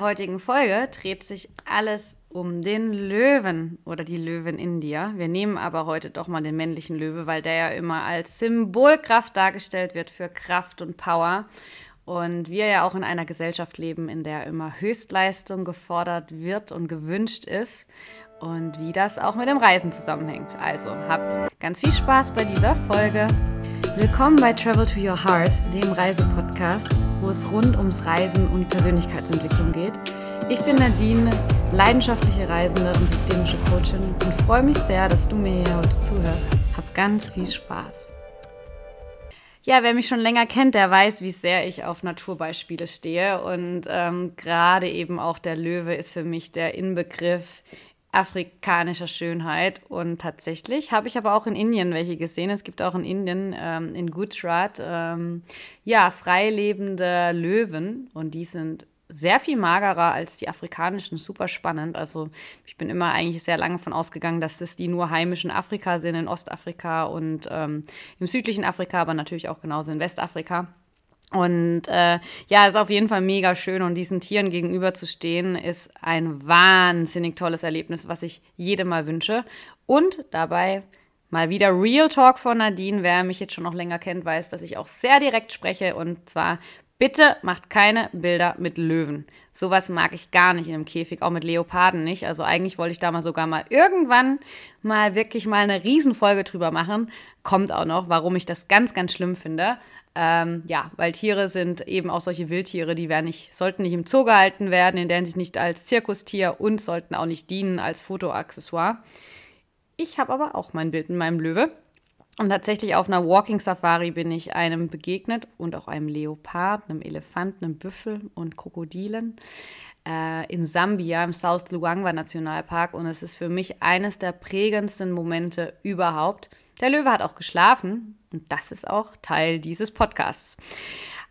heutigen Folge dreht sich alles um den Löwen oder die Löwen in dir. Wir nehmen aber heute doch mal den männlichen Löwe, weil der ja immer als Symbolkraft dargestellt wird für Kraft und Power. Und wir ja auch in einer Gesellschaft leben, in der immer Höchstleistung gefordert wird und gewünscht ist. Und wie das auch mit dem Reisen zusammenhängt. Also hab ganz viel Spaß bei dieser Folge. Willkommen bei Travel to Your Heart, dem Reisepodcast, wo es rund ums Reisen und Persönlichkeitsentwicklung geht. Ich bin Nadine, leidenschaftliche Reisende und systemische Coachin und freue mich sehr, dass du mir hier heute zuhörst. Hab ganz viel Spaß. Ja, wer mich schon länger kennt, der weiß, wie sehr ich auf Naturbeispiele stehe. Und ähm, gerade eben auch der Löwe ist für mich der Inbegriff afrikanischer Schönheit. Und tatsächlich habe ich aber auch in Indien welche gesehen. Es gibt auch in Indien, ähm, in Gujarat, ähm, ja, freilebende Löwen. Und die sind sehr viel magerer als die afrikanischen. Super spannend. Also ich bin immer eigentlich sehr lange davon ausgegangen, dass das die nur heimischen Afrika sind, in Ostafrika und ähm, im südlichen Afrika, aber natürlich auch genauso in Westafrika. Und äh, ja, ist auf jeden Fall mega schön und diesen Tieren gegenüberzustehen ist ein wahnsinnig tolles Erlebnis, was ich jedem mal wünsche. Und dabei mal wieder Real Talk von Nadine. Wer mich jetzt schon noch länger kennt, weiß, dass ich auch sehr direkt spreche und zwar Bitte macht keine Bilder mit Löwen. Sowas mag ich gar nicht in einem Käfig, auch mit Leoparden nicht. Also eigentlich wollte ich da mal sogar mal irgendwann mal wirklich mal eine Riesenfolge drüber machen. Kommt auch noch, warum ich das ganz, ganz schlimm finde. Ähm, ja, weil Tiere sind eben auch solche Wildtiere, die werden nicht, sollten nicht im Zoo gehalten werden, in deren sich nicht als Zirkustier und sollten auch nicht dienen als Fotoaccessoire. Ich habe aber auch mein Bild in meinem Löwe. Und tatsächlich auf einer Walking Safari bin ich einem begegnet und auch einem Leopard, einem Elefanten, einem Büffel und Krokodilen äh, in Sambia im South Luangwa Nationalpark. Und es ist für mich eines der prägendsten Momente überhaupt. Der Löwe hat auch geschlafen und das ist auch Teil dieses Podcasts.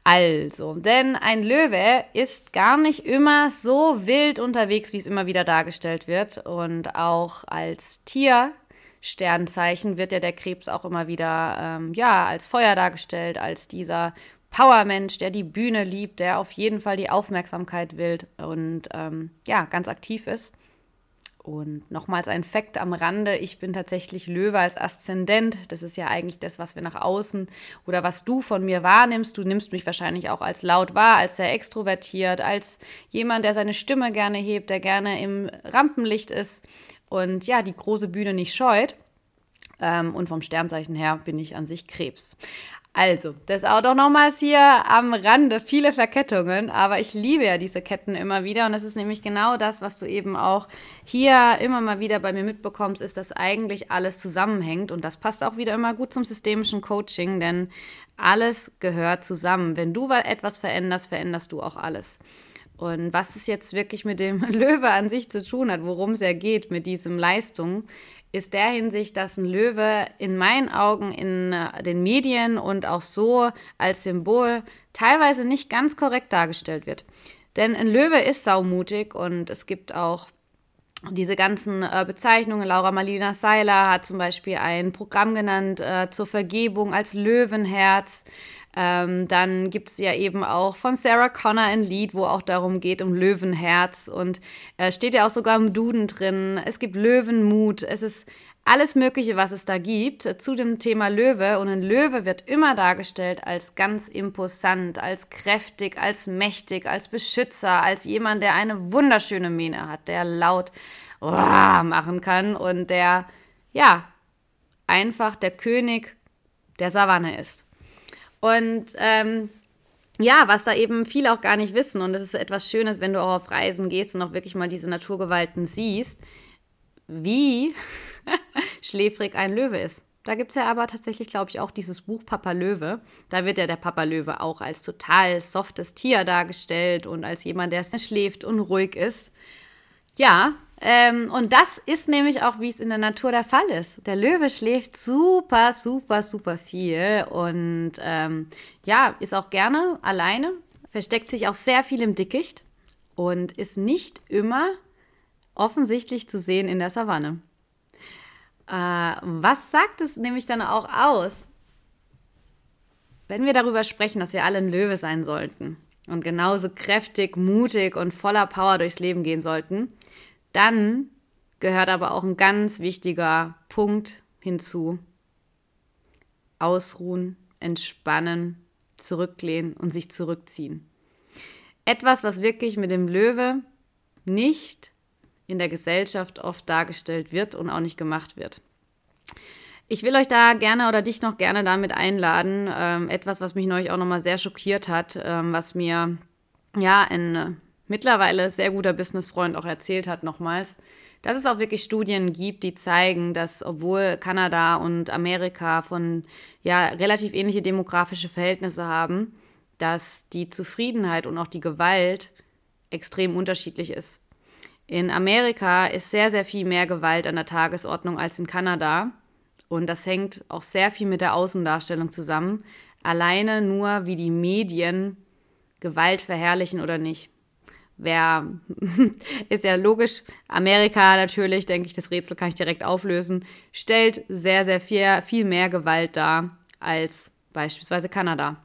Also, denn ein Löwe ist gar nicht immer so wild unterwegs, wie es immer wieder dargestellt wird. Und auch als Tier Sternzeichen wird ja der Krebs auch immer wieder ähm, ja, als Feuer dargestellt, als dieser Powermensch, der die Bühne liebt, der auf jeden Fall die Aufmerksamkeit will und ähm, ja, ganz aktiv ist. Und nochmals ein Fakt am Rande, ich bin tatsächlich Löwe als Aszendent. Das ist ja eigentlich das, was wir nach außen oder was du von mir wahrnimmst. Du nimmst mich wahrscheinlich auch als laut wahr, als sehr extrovertiert, als jemand, der seine Stimme gerne hebt, der gerne im Rampenlicht ist und ja, die große Bühne nicht scheut. Ähm, und vom Sternzeichen her bin ich an sich Krebs. Also, das auch doch nochmals hier am Rande, viele Verkettungen, aber ich liebe ja diese Ketten immer wieder und das ist nämlich genau das, was du eben auch hier immer mal wieder bei mir mitbekommst, ist, dass eigentlich alles zusammenhängt und das passt auch wieder immer gut zum systemischen Coaching, denn alles gehört zusammen. Wenn du etwas veränderst, veränderst du auch alles. Und was es jetzt wirklich mit dem Löwe an sich zu tun hat, worum es ja geht mit diesem Leistung, ist der Hinsicht, dass ein Löwe in meinen Augen in äh, den Medien und auch so als Symbol teilweise nicht ganz korrekt dargestellt wird. Denn ein Löwe ist saumutig und es gibt auch diese ganzen äh, Bezeichnungen. Laura Malina Seiler hat zum Beispiel ein Programm genannt äh, zur Vergebung als Löwenherz. Ähm, dann gibt es ja eben auch von Sarah Connor ein Lied, wo auch darum geht, um Löwenherz. Und äh, steht ja auch sogar im Duden drin. Es gibt Löwenmut. Es ist alles Mögliche, was es da gibt, äh, zu dem Thema Löwe. Und ein Löwe wird immer dargestellt als ganz imposant, als kräftig, als mächtig, als Beschützer, als jemand, der eine wunderschöne Mähne hat, der laut machen kann und der, ja, einfach der König der Savanne ist. Und ähm, ja, was da eben viele auch gar nicht wissen, und das ist etwas Schönes, wenn du auch auf Reisen gehst und auch wirklich mal diese Naturgewalten siehst, wie schläfrig ein Löwe ist. Da gibt es ja aber tatsächlich, glaube ich, auch dieses Buch Papa Löwe. Da wird ja der Papa Löwe auch als total softes Tier dargestellt und als jemand, der schläft und ruhig ist. Ja, ähm, und das ist nämlich auch, wie es in der Natur der Fall ist. Der Löwe schläft super, super, super viel und ähm, ja, ist auch gerne alleine, versteckt sich auch sehr viel im Dickicht und ist nicht immer offensichtlich zu sehen in der Savanne. Äh, was sagt es nämlich dann auch aus, wenn wir darüber sprechen, dass wir alle ein Löwe sein sollten? und genauso kräftig, mutig und voller Power durchs Leben gehen sollten, dann gehört aber auch ein ganz wichtiger Punkt hinzu. Ausruhen, entspannen, zurücklehnen und sich zurückziehen. Etwas, was wirklich mit dem Löwe nicht in der Gesellschaft oft dargestellt wird und auch nicht gemacht wird. Ich will euch da gerne oder dich noch gerne damit einladen. Ähm, etwas, was mich neulich auch nochmal sehr schockiert hat, ähm, was mir ja ein äh, mittlerweile sehr guter Businessfreund auch erzählt hat nochmals, dass es auch wirklich Studien gibt, die zeigen, dass obwohl Kanada und Amerika von ja relativ ähnliche demografische Verhältnisse haben, dass die Zufriedenheit und auch die Gewalt extrem unterschiedlich ist. In Amerika ist sehr, sehr viel mehr Gewalt an der Tagesordnung als in Kanada. Und das hängt auch sehr viel mit der Außendarstellung zusammen. Alleine nur, wie die Medien Gewalt verherrlichen oder nicht. Wer ist ja logisch, Amerika natürlich, denke ich, das Rätsel kann ich direkt auflösen, stellt sehr, sehr viel, viel mehr Gewalt dar als beispielsweise Kanada.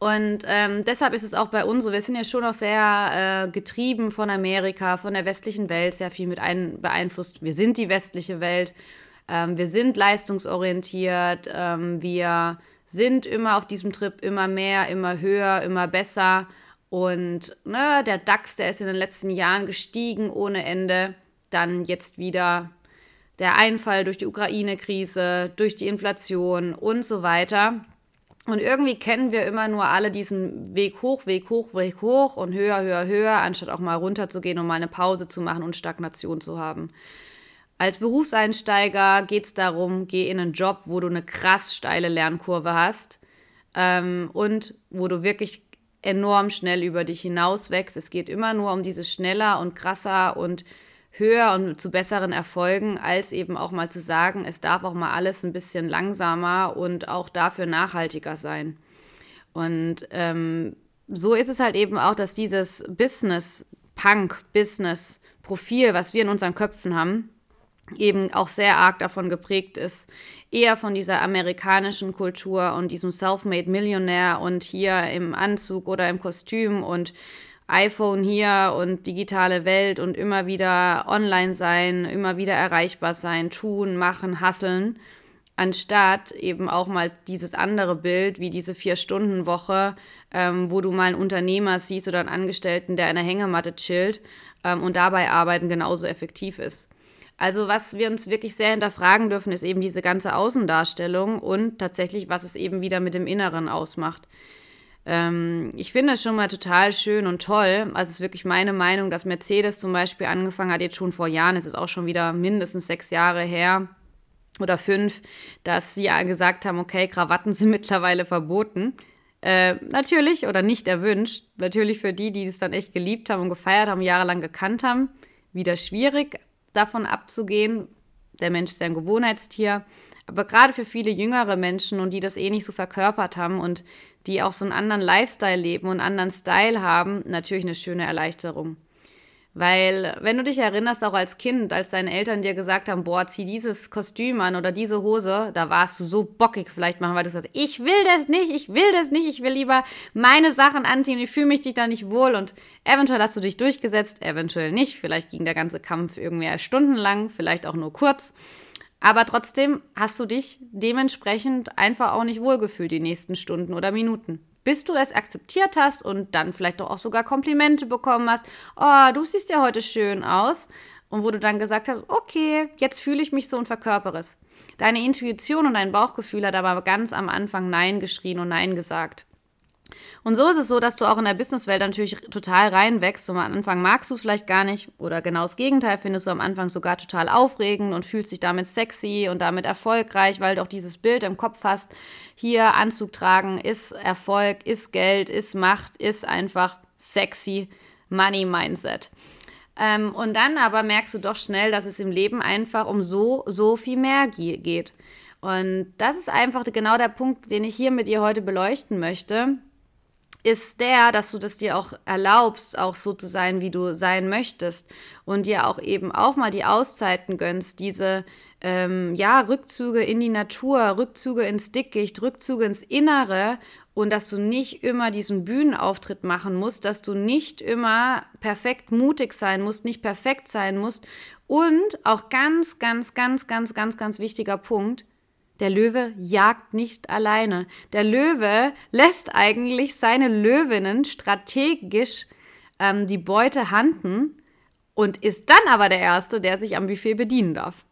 Und ähm, deshalb ist es auch bei uns so, wir sind ja schon auch sehr äh, getrieben von Amerika, von der westlichen Welt, sehr viel mit ein, beeinflusst. Wir sind die westliche Welt ähm, wir sind leistungsorientiert, ähm, wir sind immer auf diesem Trip immer mehr, immer höher, immer besser. Und ne, der DAX, der ist in den letzten Jahren gestiegen ohne Ende. Dann jetzt wieder der Einfall durch die Ukraine-Krise, durch die Inflation und so weiter. Und irgendwie kennen wir immer nur alle diesen Weg hoch, Weg hoch, Weg hoch und höher, höher, höher, anstatt auch mal runterzugehen und mal eine Pause zu machen und Stagnation zu haben. Als Berufseinsteiger geht es darum, geh in einen Job, wo du eine krass steile Lernkurve hast ähm, und wo du wirklich enorm schnell über dich hinaus wächst. Es geht immer nur um dieses schneller und krasser und höher und zu besseren Erfolgen, als eben auch mal zu sagen, es darf auch mal alles ein bisschen langsamer und auch dafür nachhaltiger sein. Und ähm, so ist es halt eben auch, dass dieses Business, Punk, Business, Profil, was wir in unseren Köpfen haben, eben auch sehr arg davon geprägt ist, eher von dieser amerikanischen Kultur und diesem Self-Made Millionär und hier im Anzug oder im Kostüm und iPhone hier und digitale Welt und immer wieder online sein, immer wieder erreichbar sein, tun, machen, hasseln, anstatt eben auch mal dieses andere Bild wie diese Vier-Stunden-Woche, ähm, wo du mal einen Unternehmer siehst oder einen Angestellten, der in der Hängematte chillt ähm, und dabei arbeiten genauso effektiv ist. Also was wir uns wirklich sehr hinterfragen dürfen, ist eben diese ganze Außendarstellung und tatsächlich, was es eben wieder mit dem Inneren ausmacht. Ähm, ich finde es schon mal total schön und toll. Also es ist wirklich meine Meinung, dass Mercedes zum Beispiel angefangen hat, jetzt schon vor Jahren, es ist auch schon wieder mindestens sechs Jahre her oder fünf, dass sie gesagt haben, okay, Krawatten sind mittlerweile verboten. Äh, natürlich oder nicht erwünscht. Natürlich für die, die es dann echt geliebt haben und gefeiert haben, jahrelang gekannt haben, wieder schwierig davon abzugehen. Der Mensch ist ja ein Gewohnheitstier. Aber gerade für viele jüngere Menschen und die das eh nicht so verkörpert haben und die auch so einen anderen Lifestyle leben und einen anderen Style haben, natürlich eine schöne Erleichterung. Weil, wenn du dich erinnerst, auch als Kind, als deine Eltern dir gesagt haben, boah, zieh dieses Kostüm an oder diese Hose, da warst du so bockig vielleicht machen, weil du sagst, ich will das nicht, ich will das nicht, ich will lieber meine Sachen anziehen, ich fühle mich dich da nicht wohl. Und eventuell hast du dich durchgesetzt, eventuell nicht, vielleicht ging der ganze Kampf irgendwie stundenlang, vielleicht auch nur kurz. Aber trotzdem hast du dich dementsprechend einfach auch nicht wohlgefühlt die nächsten Stunden oder Minuten bis du es akzeptiert hast und dann vielleicht doch auch sogar Komplimente bekommen hast. Oh, du siehst ja heute schön aus. Und wo du dann gesagt hast, okay, jetzt fühle ich mich so und verkörpere es. Deine Intuition und dein Bauchgefühl hat aber ganz am Anfang Nein geschrien und Nein gesagt. Und so ist es so, dass du auch in der Businesswelt natürlich total reinwächst. Und am Anfang magst du es vielleicht gar nicht oder genau das Gegenteil findest du am Anfang sogar total aufregend und fühlst dich damit sexy und damit erfolgreich, weil du auch dieses Bild im Kopf hast. Hier Anzug tragen ist Erfolg, ist Geld, ist Macht, ist einfach sexy Money Mindset. Ähm, und dann aber merkst du doch schnell, dass es im Leben einfach um so, so viel mehr geht. Und das ist einfach genau der Punkt, den ich hier mit dir heute beleuchten möchte ist der, dass du das dir auch erlaubst, auch so zu sein, wie du sein möchtest und dir auch eben auch mal die Auszeiten gönnst, diese ähm, ja Rückzüge in die Natur, Rückzüge ins Dickicht, Rückzüge ins Innere, und dass du nicht immer diesen Bühnenauftritt machen musst, dass du nicht immer perfekt mutig sein musst, nicht perfekt sein musst. Und auch ganz, ganz, ganz, ganz, ganz, ganz wichtiger Punkt, der Löwe jagt nicht alleine. Der Löwe lässt eigentlich seine Löwinnen strategisch ähm, die Beute handen und ist dann aber der Erste, der sich am Buffet bedienen darf.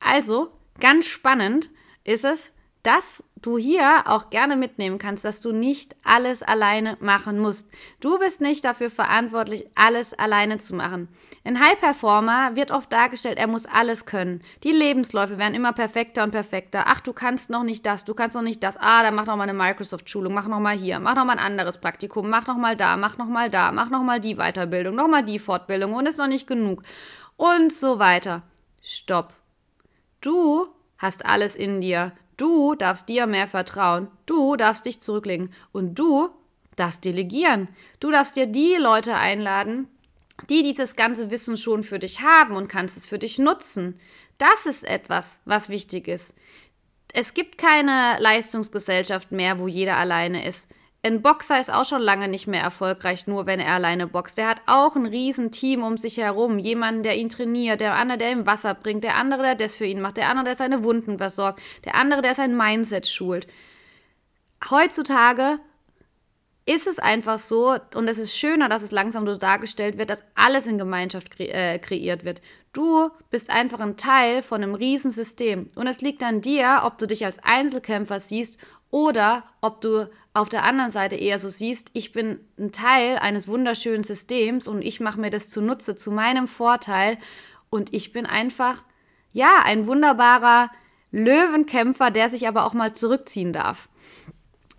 Also, ganz spannend ist es, dass du hier auch gerne mitnehmen kannst, dass du nicht alles alleine machen musst. Du bist nicht dafür verantwortlich, alles alleine zu machen. Ein High Performer wird oft dargestellt, er muss alles können. Die Lebensläufe werden immer perfekter und perfekter. Ach, du kannst noch nicht das, du kannst noch nicht das. Ah, dann mach noch mal eine Microsoft-Schulung, mach noch mal hier, mach noch mal ein anderes Praktikum, mach noch mal da, mach noch mal da, mach noch mal die Weiterbildung, noch mal die Fortbildung und ist noch nicht genug und so weiter. Stopp. Du hast alles in dir. Du darfst dir mehr vertrauen. Du darfst dich zurücklegen. Und du darfst delegieren. Du darfst dir die Leute einladen, die dieses ganze Wissen schon für dich haben und kannst es für dich nutzen. Das ist etwas, was wichtig ist. Es gibt keine Leistungsgesellschaft mehr, wo jeder alleine ist. Ein Boxer ist auch schon lange nicht mehr erfolgreich, nur wenn er alleine boxt. Der hat auch ein Riesenteam um sich herum. Jemanden, der ihn trainiert, der andere, der ihm Wasser bringt, der andere, der das für ihn macht, der andere, der seine Wunden versorgt, der andere, der sein Mindset schult. Heutzutage ist es einfach so, und es ist schöner, dass es langsam so dargestellt wird, dass alles in Gemeinschaft kre äh, kreiert wird. Du bist einfach ein Teil von einem Riesensystem. Und es liegt an dir, ob du dich als Einzelkämpfer siehst oder ob du auf der anderen Seite eher so siehst, ich bin ein Teil eines wunderschönen Systems und ich mache mir das zunutze, zu meinem Vorteil und ich bin einfach, ja, ein wunderbarer Löwenkämpfer, der sich aber auch mal zurückziehen darf.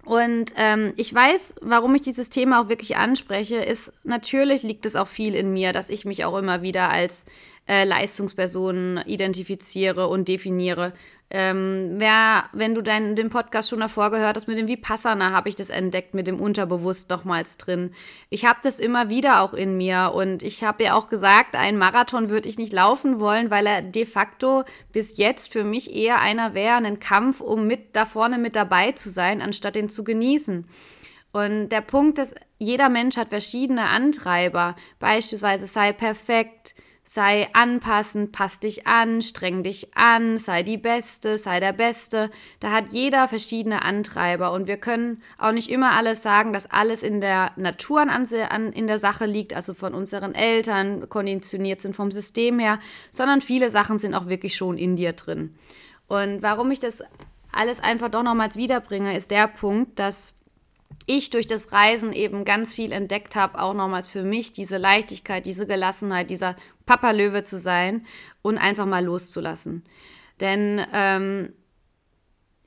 Und ähm, ich weiß, warum ich dieses Thema auch wirklich anspreche, ist natürlich liegt es auch viel in mir, dass ich mich auch immer wieder als äh, Leistungsperson identifiziere und definiere. Ähm, wer, wenn du dein, den Podcast schon davor gehört hast, mit dem Vipassana habe ich das entdeckt, mit dem Unterbewusst nochmals drin. Ich habe das immer wieder auch in mir und ich habe ja auch gesagt, einen Marathon würde ich nicht laufen wollen, weil er de facto bis jetzt für mich eher einer wäre, ein Kampf, um mit da vorne mit dabei zu sein, anstatt den zu genießen. Und der Punkt ist, jeder Mensch hat verschiedene Antreiber. Beispielsweise sei perfekt, sei anpassend, pass dich an, streng dich an, sei die Beste, sei der Beste. Da hat jeder verschiedene Antreiber und wir können auch nicht immer alles sagen, dass alles in der Natur an, in der Sache liegt, also von unseren Eltern konditioniert sind vom System her, sondern viele Sachen sind auch wirklich schon in dir drin. Und warum ich das alles einfach doch nochmals wiederbringe, ist der Punkt, dass ich durch das Reisen eben ganz viel entdeckt habe, auch nochmals für mich, diese Leichtigkeit, diese Gelassenheit, dieser Papa-Löwe zu sein und einfach mal loszulassen. Denn ähm,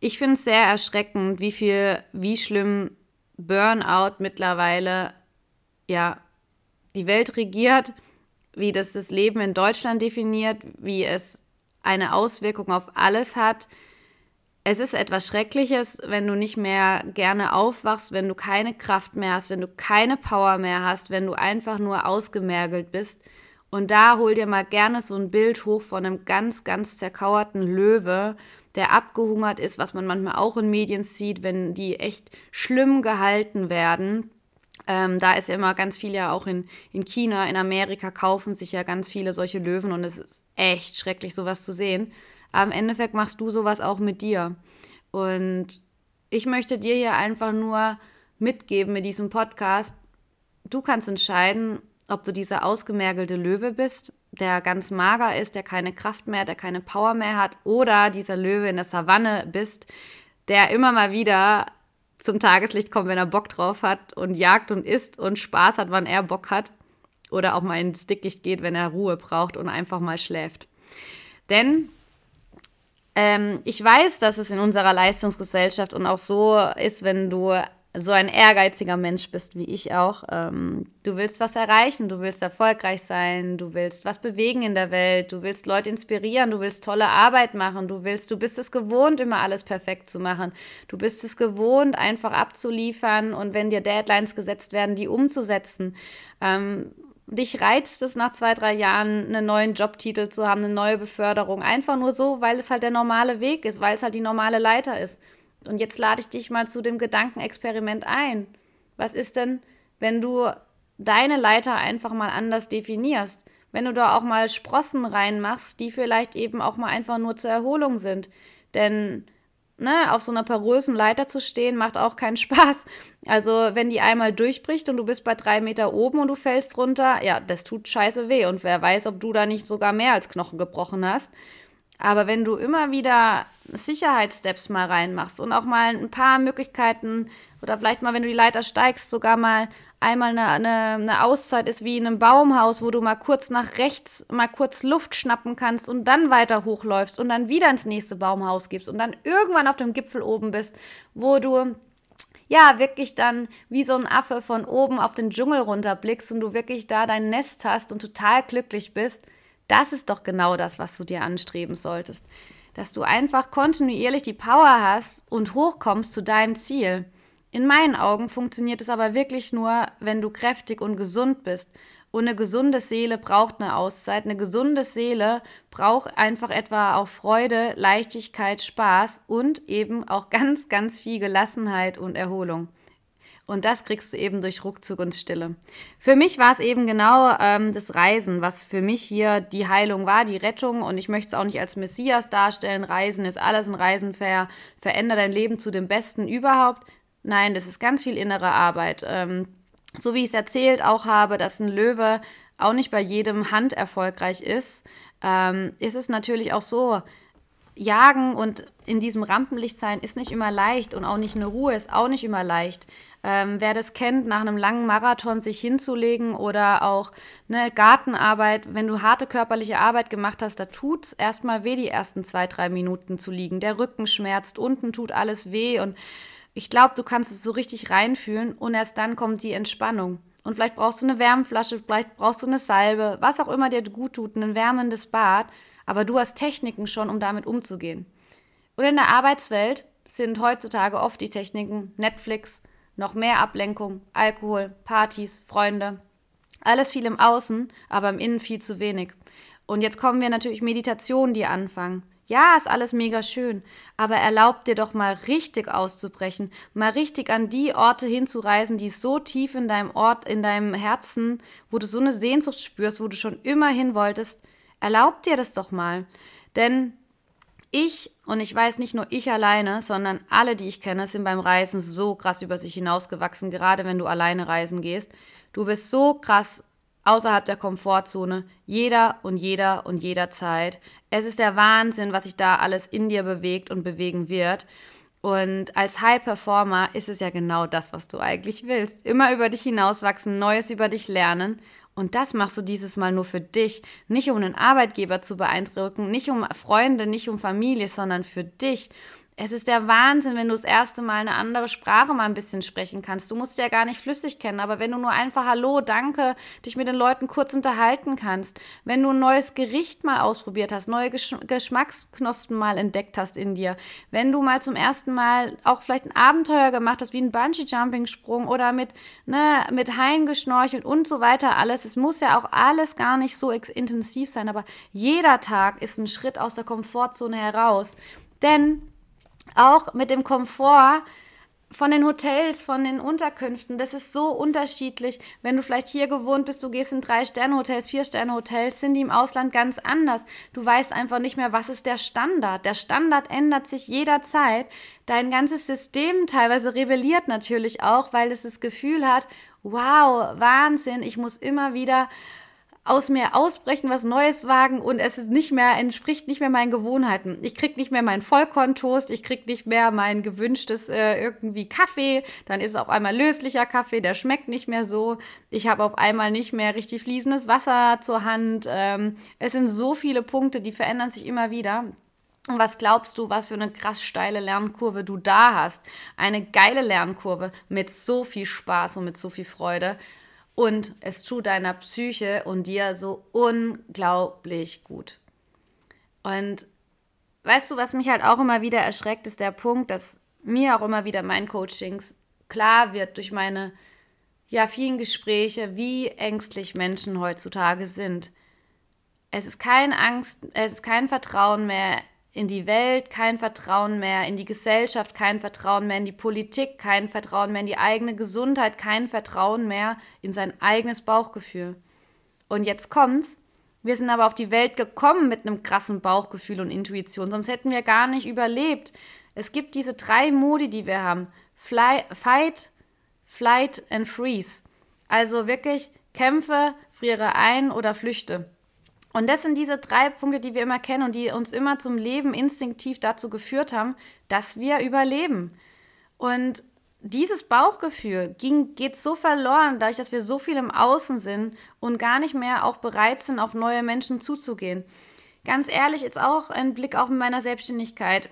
ich finde es sehr erschreckend, wie viel, wie schlimm Burnout mittlerweile ja die Welt regiert, wie das das Leben in Deutschland definiert, wie es eine Auswirkung auf alles hat, es ist etwas Schreckliches, wenn du nicht mehr gerne aufwachst, wenn du keine Kraft mehr hast, wenn du keine Power mehr hast, wenn du einfach nur ausgemergelt bist. Und da hol dir mal gerne so ein Bild hoch von einem ganz, ganz zerkauerten Löwe, der abgehungert ist, was man manchmal auch in Medien sieht, wenn die echt schlimm gehalten werden. Ähm, da ist ja immer ganz viel ja auch in, in China, in Amerika kaufen sich ja ganz viele solche Löwen und es ist echt schrecklich, sowas zu sehen. Aber im Endeffekt machst du sowas auch mit dir. Und ich möchte dir hier einfach nur mitgeben mit diesem Podcast, du kannst entscheiden, ob du dieser ausgemergelte Löwe bist, der ganz mager ist, der keine Kraft mehr, der keine Power mehr hat, oder dieser Löwe in der Savanne bist, der immer mal wieder zum Tageslicht kommt, wenn er Bock drauf hat und jagt und isst und Spaß hat, wann er Bock hat. Oder auch mal ins Dickicht geht, wenn er Ruhe braucht und einfach mal schläft. Denn ähm, ich weiß, dass es in unserer Leistungsgesellschaft und auch so ist, wenn du so ein ehrgeiziger Mensch bist wie ich auch. Ähm, du willst was erreichen, du willst erfolgreich sein, du willst was bewegen in der Welt, du willst Leute inspirieren, du willst tolle Arbeit machen, du willst, du bist es gewohnt, immer alles perfekt zu machen. Du bist es gewohnt, einfach abzuliefern und wenn dir Deadlines gesetzt werden, die umzusetzen. Ähm, dich reizt es nach zwei, drei Jahren, einen neuen Jobtitel zu haben, eine neue Beförderung. Einfach nur so, weil es halt der normale Weg ist, weil es halt die normale Leiter ist. Und jetzt lade ich dich mal zu dem Gedankenexperiment ein. Was ist denn, wenn du deine Leiter einfach mal anders definierst? Wenn du da auch mal Sprossen reinmachst, die vielleicht eben auch mal einfach nur zur Erholung sind. Denn ne, auf so einer porösen Leiter zu stehen, macht auch keinen Spaß. Also, wenn die einmal durchbricht und du bist bei drei Meter oben und du fällst runter, ja, das tut scheiße weh. Und wer weiß, ob du da nicht sogar mehr als Knochen gebrochen hast. Aber wenn du immer wieder Sicherheitssteps mal reinmachst und auch mal ein paar Möglichkeiten oder vielleicht mal, wenn du die Leiter steigst, sogar mal einmal eine, eine, eine, Auszeit ist wie in einem Baumhaus, wo du mal kurz nach rechts mal kurz Luft schnappen kannst und dann weiter hochläufst und dann wieder ins nächste Baumhaus gibst und dann irgendwann auf dem Gipfel oben bist, wo du ja wirklich dann wie so ein Affe von oben auf den Dschungel runterblickst und du wirklich da dein Nest hast und total glücklich bist. Das ist doch genau das, was du dir anstreben solltest. Dass du einfach kontinuierlich die Power hast und hochkommst zu deinem Ziel. In meinen Augen funktioniert es aber wirklich nur, wenn du kräftig und gesund bist. Und eine gesunde Seele braucht eine Auszeit. Eine gesunde Seele braucht einfach etwa auch Freude, Leichtigkeit, Spaß und eben auch ganz, ganz viel Gelassenheit und Erholung. Und das kriegst du eben durch Ruckzug und Stille. Für mich war es eben genau ähm, das Reisen, was für mich hier die Heilung war, die Rettung. Und ich möchte es auch nicht als Messias darstellen. Reisen ist alles ein Reisen, ver veränder dein Leben zu dem Besten überhaupt. Nein, das ist ganz viel innere Arbeit. Ähm, so wie ich es erzählt auch habe, dass ein Löwe auch nicht bei jedem Hand erfolgreich ist, ähm, ist es natürlich auch so, Jagen und in diesem Rampenlicht sein ist nicht immer leicht und auch nicht eine Ruhe ist auch nicht immer leicht. Ähm, wer das kennt, nach einem langen Marathon sich hinzulegen oder auch ne, Gartenarbeit, wenn du harte körperliche Arbeit gemacht hast, da tut es erstmal weh, die ersten zwei, drei Minuten zu liegen. Der Rücken schmerzt, unten tut alles weh und ich glaube, du kannst es so richtig reinfühlen und erst dann kommt die Entspannung. Und vielleicht brauchst du eine Wärmflasche, vielleicht brauchst du eine Salbe, was auch immer dir gut tut, ein wärmendes Bad. Aber du hast Techniken schon, um damit umzugehen. Und in der Arbeitswelt sind heutzutage oft die Techniken Netflix, noch mehr Ablenkung, Alkohol, Partys, Freunde. Alles viel im Außen, aber im Innen viel zu wenig. Und jetzt kommen wir natürlich Meditationen, die anfangen. Ja, ist alles mega schön, aber erlaub dir doch mal richtig auszubrechen, mal richtig an die Orte hinzureisen, die so tief in deinem Ort, in deinem Herzen, wo du so eine Sehnsucht spürst, wo du schon immer hin wolltest. Erlaub dir das doch mal. Denn ich, und ich weiß nicht nur ich alleine, sondern alle, die ich kenne, sind beim Reisen so krass über sich hinausgewachsen, gerade wenn du alleine reisen gehst. Du bist so krass außerhalb der Komfortzone, jeder und jeder und jederzeit. Es ist der Wahnsinn, was sich da alles in dir bewegt und bewegen wird. Und als High Performer ist es ja genau das, was du eigentlich willst. Immer über dich hinauswachsen, Neues über dich lernen. Und das machst du dieses Mal nur für dich, nicht um einen Arbeitgeber zu beeindrucken, nicht um Freunde, nicht um Familie, sondern für dich. Es ist der Wahnsinn, wenn du das erste Mal eine andere Sprache mal ein bisschen sprechen kannst. Du musst ja gar nicht flüssig kennen, aber wenn du nur einfach Hallo, danke, dich mit den Leuten kurz unterhalten kannst, wenn du ein neues Gericht mal ausprobiert hast, neue Gesch Geschmacksknospen mal entdeckt hast in dir, wenn du mal zum ersten Mal auch vielleicht ein Abenteuer gemacht hast, wie ein Bungee-Jumping-Sprung oder mit, ne, mit Haien geschnorchelt und so weiter, alles. Es muss ja auch alles gar nicht so intensiv sein, aber jeder Tag ist ein Schritt aus der Komfortzone heraus. Denn auch mit dem Komfort von den Hotels, von den Unterkünften, das ist so unterschiedlich. Wenn du vielleicht hier gewohnt bist, du gehst in Drei-Sterne-Hotels, Vier-Sterne-Hotels, sind die im Ausland ganz anders. Du weißt einfach nicht mehr, was ist der Standard. Der Standard ändert sich jederzeit. Dein ganzes System teilweise rebelliert natürlich auch, weil es das Gefühl hat, wow, Wahnsinn, ich muss immer wieder aus mir ausbrechen, was Neues wagen und es ist nicht mehr, entspricht nicht mehr meinen Gewohnheiten. Ich krieg nicht mehr meinen Vollkorntoast, ich krieg nicht mehr mein gewünschtes äh, irgendwie Kaffee, dann ist auf einmal löslicher Kaffee, der schmeckt nicht mehr so. Ich habe auf einmal nicht mehr richtig fließendes Wasser zur Hand. Ähm, es sind so viele Punkte, die verändern sich immer wieder. Und was glaubst du, was für eine krass steile Lernkurve du da hast? Eine geile Lernkurve mit so viel Spaß und mit so viel Freude und es tut deiner Psyche und dir so unglaublich gut. Und weißt du, was mich halt auch immer wieder erschreckt, ist der Punkt, dass mir auch immer wieder mein Coachings klar wird durch meine ja vielen Gespräche, wie ängstlich Menschen heutzutage sind. Es ist kein Angst, es ist kein Vertrauen mehr in die Welt kein Vertrauen mehr, in die Gesellschaft kein Vertrauen mehr, in die Politik kein Vertrauen mehr, in die eigene Gesundheit kein Vertrauen mehr, in sein eigenes Bauchgefühl. Und jetzt kommt's. Wir sind aber auf die Welt gekommen mit einem krassen Bauchgefühl und Intuition, sonst hätten wir gar nicht überlebt. Es gibt diese drei Modi, die wir haben. Fly, fight, flight and freeze. Also wirklich kämpfe, friere ein oder flüchte. Und das sind diese drei Punkte, die wir immer kennen und die uns immer zum Leben instinktiv dazu geführt haben, dass wir überleben. Und dieses Bauchgefühl ging, geht so verloren, dadurch, dass wir so viel im Außen sind und gar nicht mehr auch bereit sind, auf neue Menschen zuzugehen. Ganz ehrlich, jetzt auch ein Blick auf meiner Selbstständigkeit.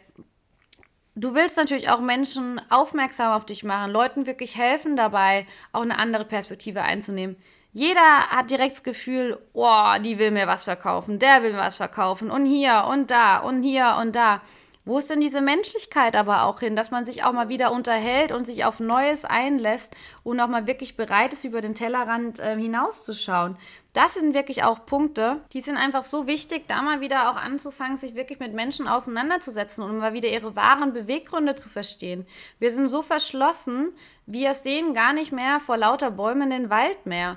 Du willst natürlich auch Menschen aufmerksam auf dich machen, Leuten wirklich helfen dabei, auch eine andere Perspektive einzunehmen. Jeder hat direkt das Gefühl, oh, die will mir was verkaufen, der will mir was verkaufen und hier und da und hier und da. Wo ist denn diese Menschlichkeit aber auch hin, dass man sich auch mal wieder unterhält und sich auf Neues einlässt und auch mal wirklich bereit ist, über den Tellerrand äh, hinauszuschauen? Das sind wirklich auch Punkte, die sind einfach so wichtig, da mal wieder auch anzufangen, sich wirklich mit Menschen auseinanderzusetzen und mal wieder ihre wahren Beweggründe zu verstehen. Wir sind so verschlossen, wir sehen gar nicht mehr vor lauter Bäumen den Wald mehr.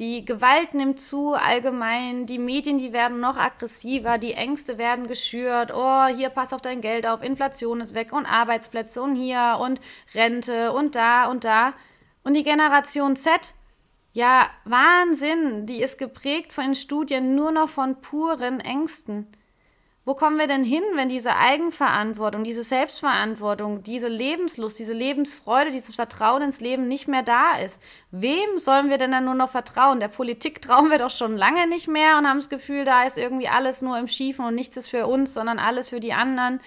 Die Gewalt nimmt zu allgemein, die Medien, die werden noch aggressiver, die Ängste werden geschürt. Oh, hier pass auf dein Geld auf, Inflation ist weg und Arbeitsplätze und hier und Rente und da und da. Und die Generation Z, ja, Wahnsinn, die ist geprägt von den Studien nur noch von puren Ängsten. Wo kommen wir denn hin, wenn diese Eigenverantwortung, diese Selbstverantwortung, diese Lebenslust, diese Lebensfreude, dieses Vertrauen ins Leben nicht mehr da ist? Wem sollen wir denn dann nur noch vertrauen? Der Politik trauen wir doch schon lange nicht mehr und haben das Gefühl, da ist irgendwie alles nur im Schiefen und nichts ist für uns, sondern alles für die anderen.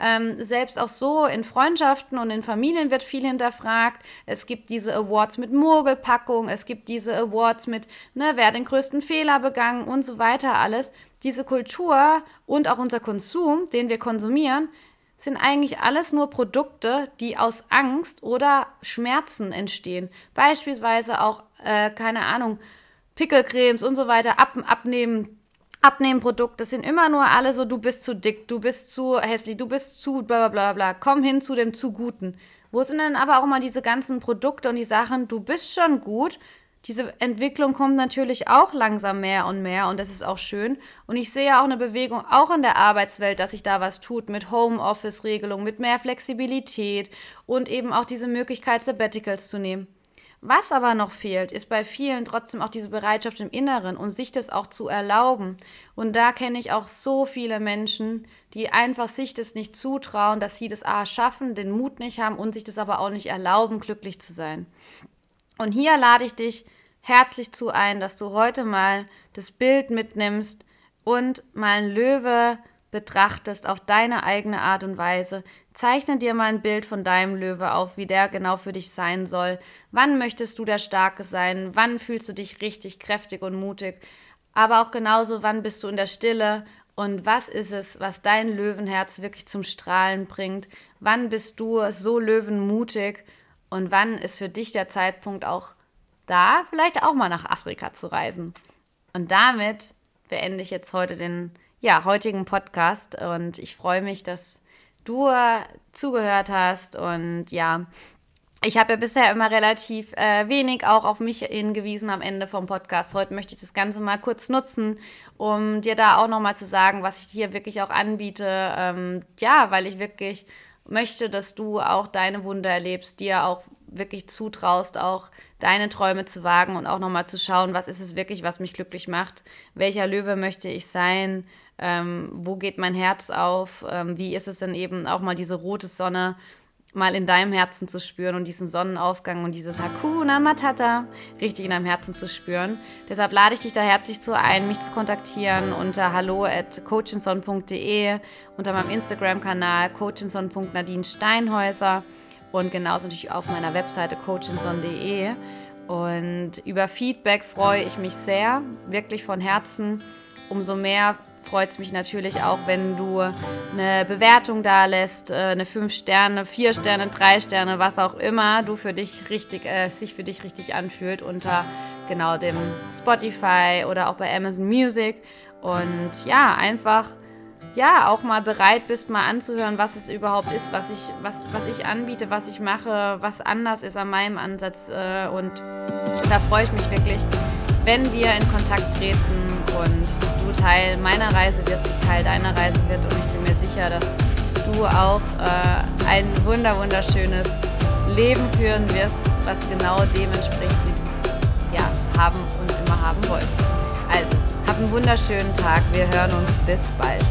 Ähm, selbst auch so in Freundschaften und in Familien wird viel hinterfragt. Es gibt diese Awards mit Mogelpackung, es gibt diese Awards mit, ne, wer den größten Fehler begangen und so weiter alles. Diese Kultur und auch unser Konsum, den wir konsumieren, sind eigentlich alles nur Produkte, die aus Angst oder Schmerzen entstehen. Beispielsweise auch, äh, keine Ahnung, Pickelcremes und so weiter, ab, abnehmen, Abnehmprodukte sind immer nur alle so, du bist zu dick, du bist zu hässlich, du bist zu bla bla bla bla. Komm hin zu dem zu Guten. Wo sind denn aber auch mal diese ganzen Produkte und die Sachen, du bist schon gut. Diese Entwicklung kommt natürlich auch langsam mehr und mehr und das ist auch schön. Und ich sehe auch eine Bewegung auch in der Arbeitswelt, dass sich da was tut mit Homeoffice-Regelungen, mit mehr Flexibilität und eben auch diese Möglichkeit, Sabbaticals zu nehmen. Was aber noch fehlt, ist bei vielen trotzdem auch diese Bereitschaft im Inneren und sich das auch zu erlauben. Und da kenne ich auch so viele Menschen, die einfach sich das nicht zutrauen, dass sie das A schaffen, den Mut nicht haben und sich das aber auch nicht erlauben, glücklich zu sein. Und hier lade ich dich herzlich zu ein, dass du heute mal das Bild mitnimmst und mal ein Löwe betrachtest auf deine eigene Art und Weise. Zeichne dir mal ein Bild von deinem Löwe auf, wie der genau für dich sein soll. Wann möchtest du der Starke sein? Wann fühlst du dich richtig kräftig und mutig? Aber auch genauso, wann bist du in der Stille? Und was ist es, was dein Löwenherz wirklich zum Strahlen bringt? Wann bist du so löwenmutig? Und wann ist für dich der Zeitpunkt auch da, vielleicht auch mal nach Afrika zu reisen? Und damit beende ich jetzt heute den ja, heutigen Podcast. Und ich freue mich, dass du zugehört hast. Und ja, ich habe ja bisher immer relativ äh, wenig auch auf mich hingewiesen am Ende vom Podcast. Heute möchte ich das Ganze mal kurz nutzen, um dir da auch nochmal zu sagen, was ich dir wirklich auch anbiete. Ähm, ja, weil ich wirklich möchte, dass du auch deine Wunder erlebst, dir auch wirklich zutraust, auch deine Träume zu wagen und auch nochmal zu schauen, was ist es wirklich, was mich glücklich macht, welcher Löwe möchte ich sein, ähm, wo geht mein Herz auf, ähm, wie ist es denn eben auch mal diese rote Sonne mal in deinem Herzen zu spüren und diesen Sonnenaufgang und dieses Hakuna Matata richtig in deinem Herzen zu spüren. Deshalb lade ich dich da herzlich zu ein, mich zu kontaktieren unter hallo at coachinson.de, unter meinem Instagram-Kanal coachinson.nadine und genauso natürlich auf meiner Webseite coachinson.de. Und über Feedback freue ich mich sehr, wirklich von Herzen. Umso mehr freut es mich natürlich auch, wenn du eine Bewertung da lässt, äh, eine 5 Sterne, 4 Sterne, 3 Sterne, was auch immer du für dich richtig, äh, sich für dich richtig anfühlt unter genau dem Spotify oder auch bei Amazon Music. Und ja, einfach ja auch mal bereit bist, mal anzuhören, was es überhaupt ist, was ich, was, was ich anbiete, was ich mache, was anders ist an meinem Ansatz. Äh, und da freue ich mich wirklich, wenn wir in Kontakt treten und du Teil meiner Reise wirst, ich Teil deiner Reise wird und ich bin mir sicher, dass du auch äh, ein wunder wunderschönes Leben führen wirst, was genau dem entspricht, wie du es ja, haben und immer haben wolltest. Also, hab einen wunderschönen Tag. Wir hören uns bis bald.